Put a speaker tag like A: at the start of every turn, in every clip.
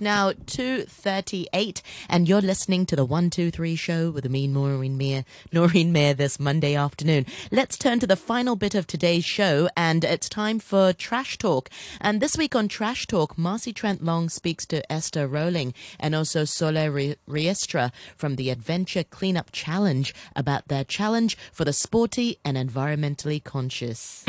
A: Now, 2.38, and you're listening to the 123 show with me, Noreen Mir, Noreen Mir this Monday afternoon. Let's turn to the final bit of today's show, and it's time for Trash Talk. And this week on Trash Talk, Marcy Trent Long speaks to Esther Rowling and also Sol Riestra from the Adventure Cleanup Challenge about their challenge for the sporty and environmentally conscious.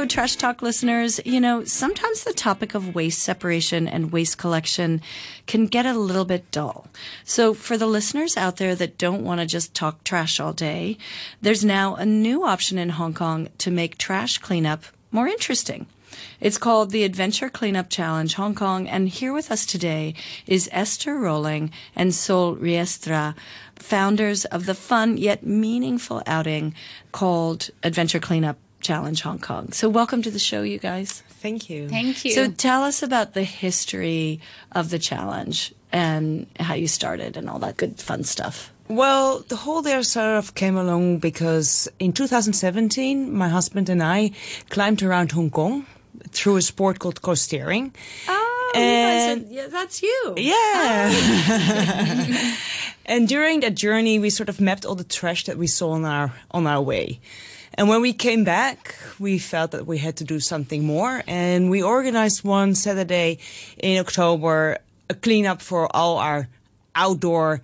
B: Hello, Trash Talk listeners. You know, sometimes the topic of waste separation and waste collection can get a little bit dull. So, for the listeners out there that don't want to just talk trash all day, there's now a new option in Hong Kong to make trash cleanup more interesting. It's called the Adventure Cleanup Challenge Hong Kong, and here with us today is Esther Rowling and Sol Riestra, founders of the fun yet meaningful outing called Adventure Cleanup Challenge Hong Kong. So, welcome to the show, you guys.
C: Thank you.
D: Thank you.
B: So, tell us about the history of the challenge and how you started and all that good fun stuff.
C: Well, the whole idea sort of came along because in 2017, my husband and I climbed around Hong Kong through a sport called coasteering.
B: Oh,
C: And-
B: you guys, yeah, that's you.
C: Yeah. Oh. and during that journey, we sort of mapped all the trash that we saw on our on our way. And when we came back, we felt that we had to do something more, and we organized one Saturday in October a cleanup for all our outdoor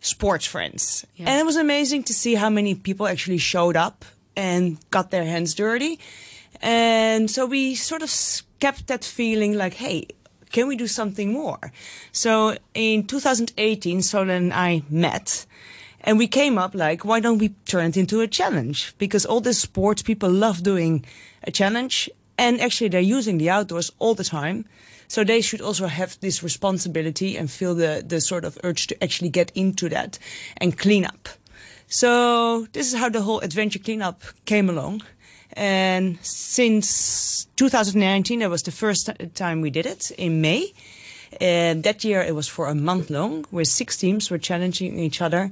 C: sports friends.
B: Yeah.
C: And it was amazing to see how many people actually showed up and got their hands dirty. And so we sort of kept that feeling like, hey, can we do something more? So in 2018, Sola and I met. And we came up like, why don't we turn it into a challenge? Because all the sports people love doing a challenge. And actually, they're using the outdoors all the time. So they should also have this responsibility and feel the, the sort of urge to actually get into that and clean up. So this is how the whole adventure cleanup came along. And since 2019, that was the first time we did it in May. And that year it was for a month long, where six teams were challenging each other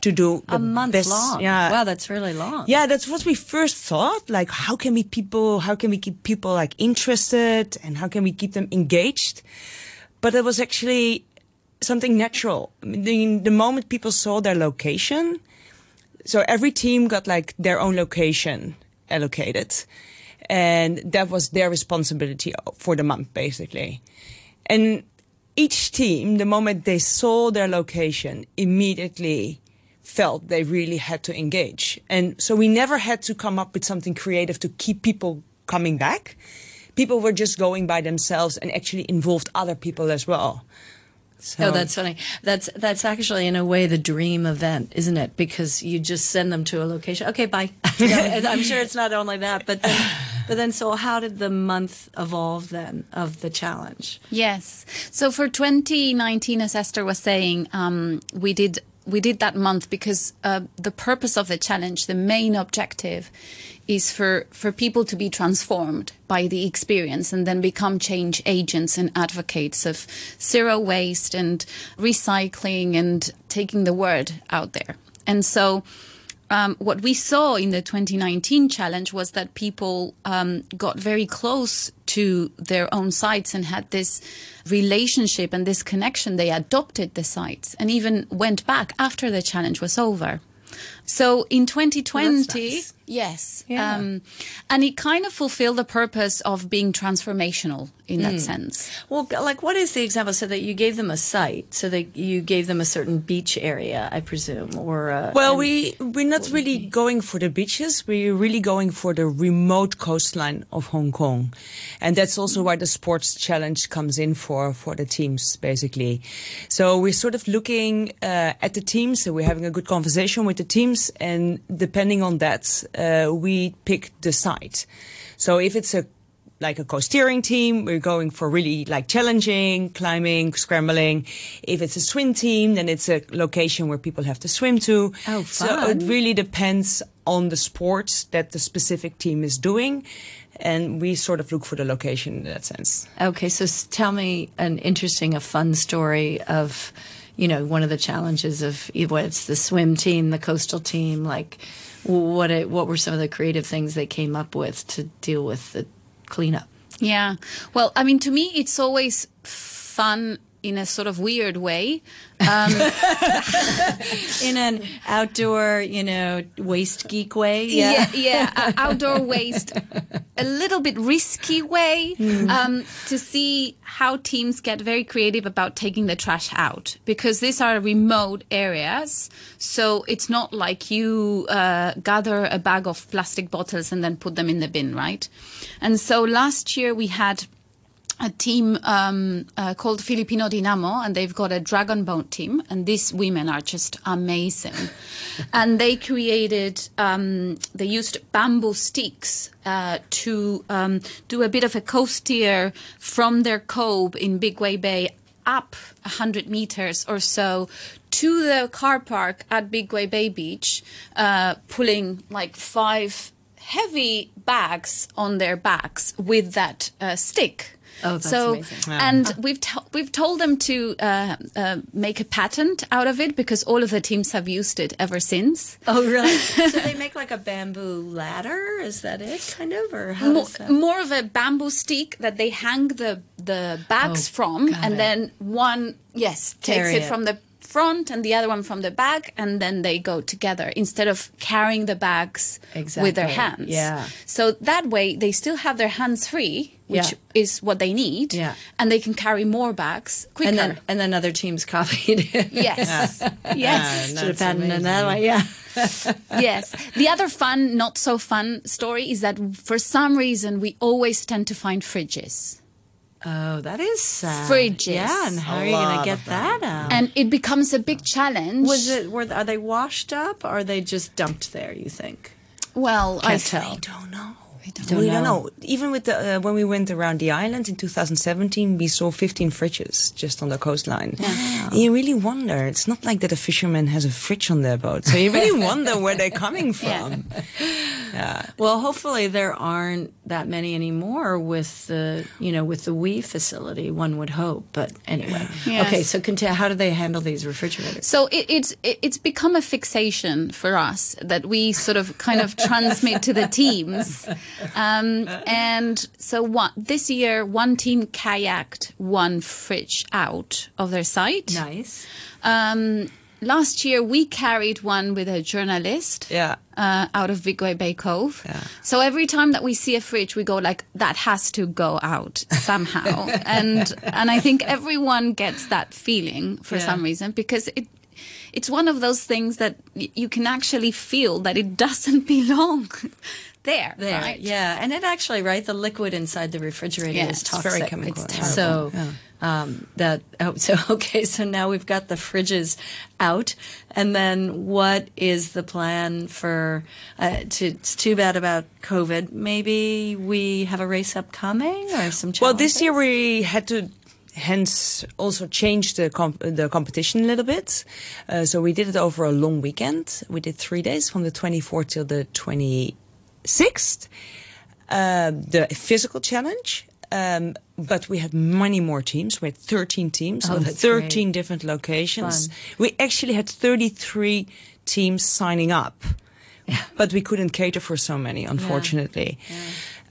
C: to do the
B: A month
C: best.
B: long.
C: Yeah,
B: Wow, that's really long.
C: yeah, that's what we first thought. Like, how can we people? How can we keep people like interested, and how can we keep them engaged? But it was actually something natural. I mean, the moment people saw their location, so every team got like their own location allocated, and that was their responsibility for the month, basically. And each team, the moment they saw their location, immediately felt they really had to engage. And so we never had to come up with something creative to keep people coming back. People were just going by themselves and actually involved other people as well. So,
B: Oh, that's funny. That's that's actually in a way the dream event, isn't it? Because you just send them to a location. Okay, bye. You know, I'm sure it's not only that, but then, but then, so how did the month evolve then of the challenge?
D: Yes. So for 2019, as Esther was saying, um, we did we did that month because uh, the purpose of the challenge, the main objective, is for for people to be transformed by the experience and then become change agents and advocates of zero waste and recycling and taking the word out there. And so um, what we saw in the 2019 challenge was that people um, got very close to their own sites and had this relationship and this connection. They adopted the sites and even went back after the challenge was over. So in 2020,
B: nice.
D: yes,
B: Yeah.
D: um, and it kind of fulfilled the purpose of being transformational in that sense.
B: Well, like what is the example? So that you gave them a site, so that you gave them a certain beach area, I presume, or uh,
C: Well,
B: and-
C: we we're not really going for the beaches. We're really going for the remote coastline of Hong Kong, and that's also why the sports challenge comes in for for the teams basically. So we're sort of looking uh, at the teams, and we're having a good conversation with the teams, and depending on that, uh, we pick the site. So if it's a like a coasteering team, we're going for really like challenging, climbing, scrambling. If it's a swim team, then it's a location where people have to swim to.
B: Oh, fun.
C: So it really depends on the sport that the specific team is doing. And we sort of look for the location in that sense.
B: Okay, so tell me an interesting, a fun story of, you know, one of the challenges of what it's the swim team, the coastal team. Like, what it, what were some of the creative things they came up with to deal with the cleanup?
D: Yeah. Well, I mean, to me, it's always fun in a sort of weird way. Um,
B: In an outdoor, you know, waste geek way.
D: yeah, yeah, uh, outdoor waste, a little bit risky way um, to see how teams get very creative about taking the trash out because these are remote areas. So it's not like you uh, gather a bag of plastic bottles and then put them in the bin, right? And so last year we had a team um, uh, called Filipino Dinamo, and they've got a dragon boat team, and these women are just amazing. and they created, um, they used bamboo sticks uh, to um, do a bit of a coaster from their cove in Big Wave Bay up 100 meters or so to the car park at Big Wave Bay Beach, uh, pulling like five heavy bags on their backs with that uh, stick.
B: Oh, that's
D: so,
B: amazing.
D: And we've to- we've told them to uh, uh, make a patent out of it because all of the teams have used it ever since.
B: Oh, really? so they make like a bamboo ladder? Is that it, kind of? Or how
D: More,
B: that?
D: more of a bamboo stick that they hang the the bags
B: Oh,
D: from, and
B: it.
D: then one yes takes it,
B: it.
D: from the front and the other one from the back, and then they go together instead of carrying the bags with their hands.
B: Yeah.
D: So that way they still have their hands free, which
B: Yeah.
D: is what they need.
B: Yeah.
D: And they can carry more bags quicker.
B: And then, and then other teams copied it.
D: Yes.
C: Ah,
D: yes.
C: no,
B: Should have patented that way, yeah.
D: yes. The other fun, not so fun story is that for some reason we always tend to find fridges.
B: Oh, that is sad.
D: Fridges.
B: Yeah, and how
C: A
B: are you going to get that out?
D: And it becomes a big challenge.
B: was it? Were are they washed up, or are they just dumped there? You think?
D: Well, I
B: Can't tell.
C: I don't know. We
D: don't
C: don't, we don't
B: know.
C: know. Even with the uh, when we went around the island in 2017, we saw 15 fridges just on the coastline. And you really wonder. It's not like that a fisherman has a fridge on their boat, so you really wonder where they're coming from.
B: Well, hopefully there aren't that many anymore with the you know with the WE facility. One would hope, but anyway.
D: Yes.
B: Okay, so continue. How do they handle these refrigerators?
D: So it, it's it, it's become a fixation for us that we sort of kind of transmit to the teams, um, and so one, this year one team kayaked one fridge out of their site.
B: Nice.
D: Um, last year we carried one with a journalist.
C: Yeah.
D: Uh, out of Big Wave Bay Cove.
C: Yeah.
D: So every time that we see a fridge, we go like, that has to go out somehow. and, and I think everyone gets that feeling for
B: Yeah.
D: some reason because it, it's one of those things that y- you can actually feel that it doesn't belong there.
B: There,
D: right?
B: yeah, and it actually, right, the liquid inside the refrigerator
D: Yeah,
B: is
D: it's
C: very chemical.
B: It's
C: It's
B: so um, that oh, so okay. So now we've got the fridges out, and then what is the plan for? Uh, to, it's too bad about COVID. Maybe we have a race upcoming or some.
C: Well, this year we had to hence also change the comp- the competition a little bit. Uh, so we did it over a long weekend. We did three days from the 24th till the 26th. Uh, the physical challenge. Um, but we had many more teams. We had 13 teams
B: Oh,
C: on 13
B: great.
C: different locations.
B: Fun.
C: We actually had 33 teams signing up, but we couldn't cater for so many, unfortunately.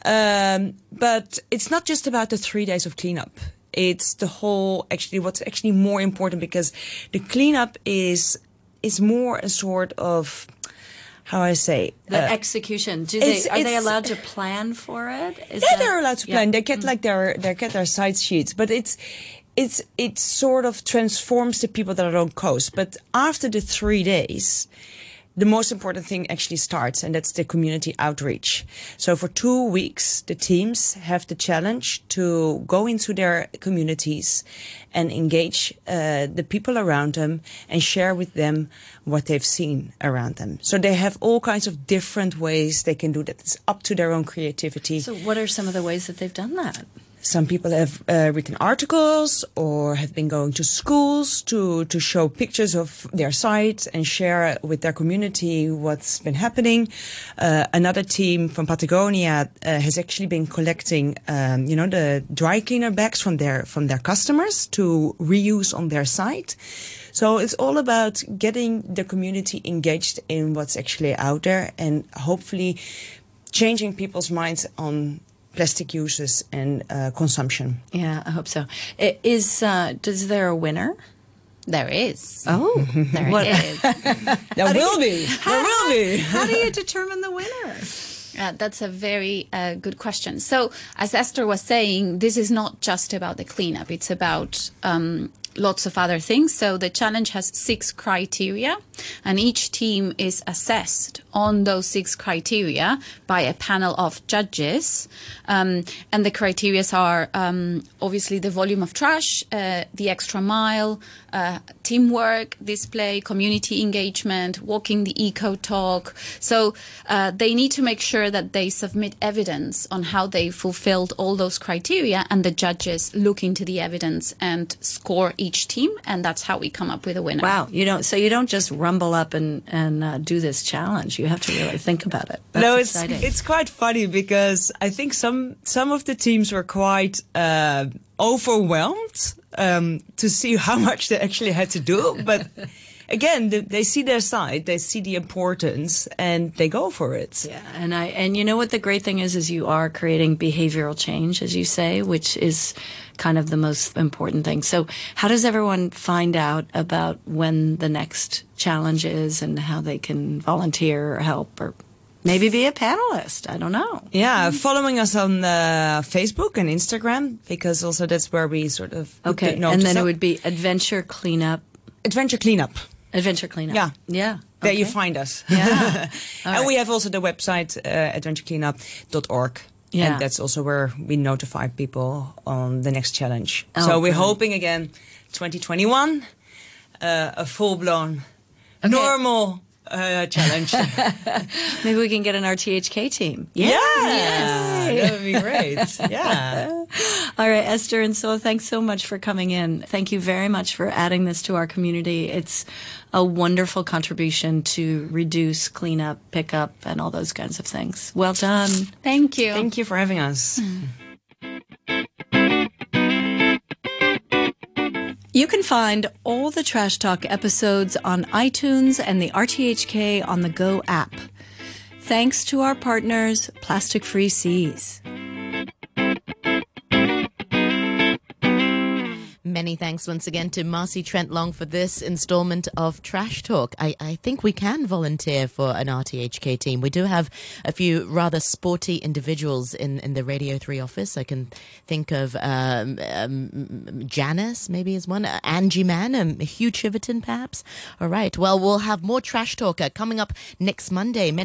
C: Um, but it's not just about the three days of cleanup. It's the whole, actually, what's actually more important because the cleanup is, is more a sort of, how I say,
B: the
C: uh,
B: execution. Do they are they allowed to plan for it? Is
C: yeah,
B: that-
C: they're allowed to
B: yeah.
C: plan. They get like their they get their side sheets, but it's it's it sort of transforms the people that are on coast. But after the three days, the most important thing actually starts, and that's the community outreach. So for two weeks, the teams have the challenge to go into their communities and engage uh, the people around them and share with them what they've seen around them. So they have all kinds of different ways they can do that. It's up to their own creativity.
B: So, what are some of the ways that they've done that?
C: Some people have uh, written articles or have been going to schools to, to show pictures of their site and share with their community what's been happening. Uh, another team from Patagonia uh, has actually been collecting, um, you know, the dry cleaner bags from their from their customers to reuse on their site. So it's all about getting the community engaged in what's actually out there and hopefully changing people's minds on plastic uses and uh, consumption.
B: Yeah, I hope so. I- Is uh, is there a winner?
D: There is.
B: Oh,
D: There
B: What-
D: is.
C: There will be. There will be.
B: How do you determine the winner?
D: Uh, that's a very uh, good question. So, as Esther was saying, this is not just about the cleanup, it's about um, lots of other things. So, the challenge has six criteria, and each team is assessed on those six criteria by a panel of judges. Um, and the criteria are um, obviously the volume of trash, uh, the extra mile, uh, teamwork, display, community engagement, walking the eco talk. So uh, they need to make sure that they submit evidence on how they fulfilled all those criteria, and the judges look into the evidence and score each team, and that's how we come up with a winner.
B: Wow, you don't. So you don't just rumble up and and uh, do this challenge. You have to really think about it. That's
C: no, it's
B: exciting.
C: it's quite funny because I think some some of the teams were quite uh, overwhelmed um, to see how much they actually had to do, but. Again, they see their side, they see the importance, and they go for it.
B: Yeah, and I and you know what the great thing is is you are creating behavioral change, as you say, which is kind of the most important thing. So, how does everyone find out about when the next challenge is and how they can volunteer or help or maybe be a panelist? I don't know.
C: Yeah, following us on uh, Facebook and Instagram because also that's where we sort of
B: Okay, and then
C: notice
B: it would be adventure cleanup,
C: adventure cleanup.
B: adventure cleanup.
C: Yeah.
B: yeah.
C: There you find us.
B: Yeah.
C: And we have also the website uh, adventurecleanup.org.
B: Yeah.
C: And that's also where we notify people on the next challenge.
B: Oh,
C: so we're hoping again 2021 uh, a full blown normal uh, challenge.
B: Maybe we can get an RTHK team.
C: yeah. yes That would be great. Yeah.
B: All right, Esther and Sil, thanks so much for coming in. Thank you very much for adding this to our community. It's a wonderful contribution to reduce, clean up, pick up, and all those kinds of things. Well done.
D: Thank you.
C: Thank you for having us.
B: You can find all the Trash Talk episodes on iTunes and the RTHK on the Go app. Thanks to our partners, Plastic Free Seas.
A: Many thanks once again to Marcy Trent Long for this installment of Trash Talk. I, I think we can volunteer for an RTHK team. We do have a few rather sporty individuals in, in the Radio 3 office. I can think of um, um, Janice, maybe is one, uh, Angie Mann, um, Hugh Chiverton, perhaps. All right. Well, we'll have more Trash Talk coming up next Monday. Many